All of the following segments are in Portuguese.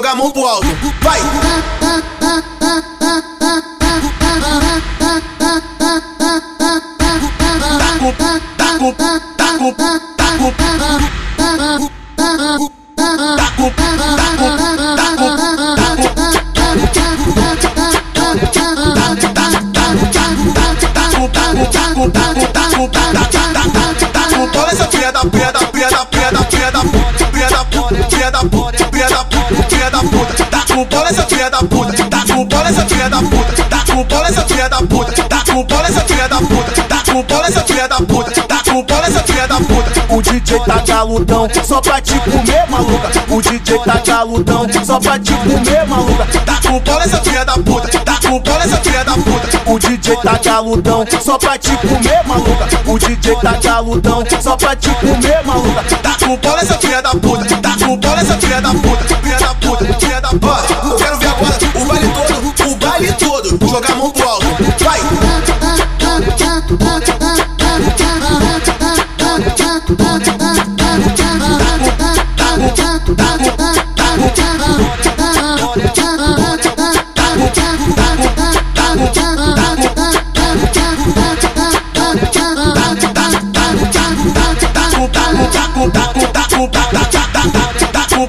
jogar a mão pro alto. Vai! Tá com, tá com, tá com, tá com, tá com. Olha essa filha da filha da filha da filha da filha da filha da filha da filha. Tá com bola essa filha da puta, tá com bola essa filha da puta, tá com bola essa filha da puta, tá com bola essa filha da puta, tá com bola essa filha da puta, tá com bola essa filha da puta. O DJ tá galudão, só pra te comer, maluca. O DJ tá galudão, só pra te comer, maluca. Tá com bola essa filha da puta, tá com bola essa filha da puta. O DJ tá galudão, só pra te comer, maluca. O DJ tá galudão, só pra te comer, maluca. Tá com bola essa filha da puta, tá com bola essa filha da puta, quero ver agora o baile todo, o baile todo, jogar a mão pro alto. Vai!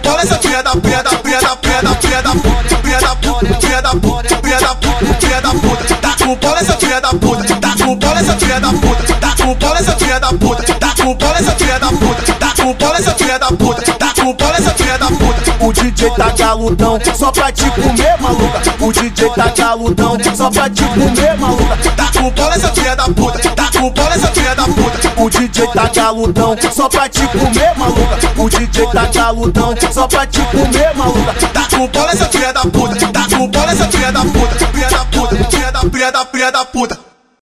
Bola essa filha da filha da filha da filha da puta, filha da puta, filha da puta, filha da puta, filha da puta. Tá com bola essa filha da puta, tá com bola essa filha da puta, tá com bola essa filha da puta, tá com bola essa filha da puta, tá com bola essa filha da puta, tá com bola essa filha da puta. O DJ tá galudão, só pra te comer, maluca. O DJ tá galudão, só pra te comer, maluca. Tá com bola essa filha da puta, tá com bola essa filha da puta. O DJ tá galudão, só pra te comer, maluca. O DJ tá galudão, só pra te comer, maluca. Com bola essa filha da puta, tá bola essa filha da puta, filha da puta, filha da filha da filha da puta.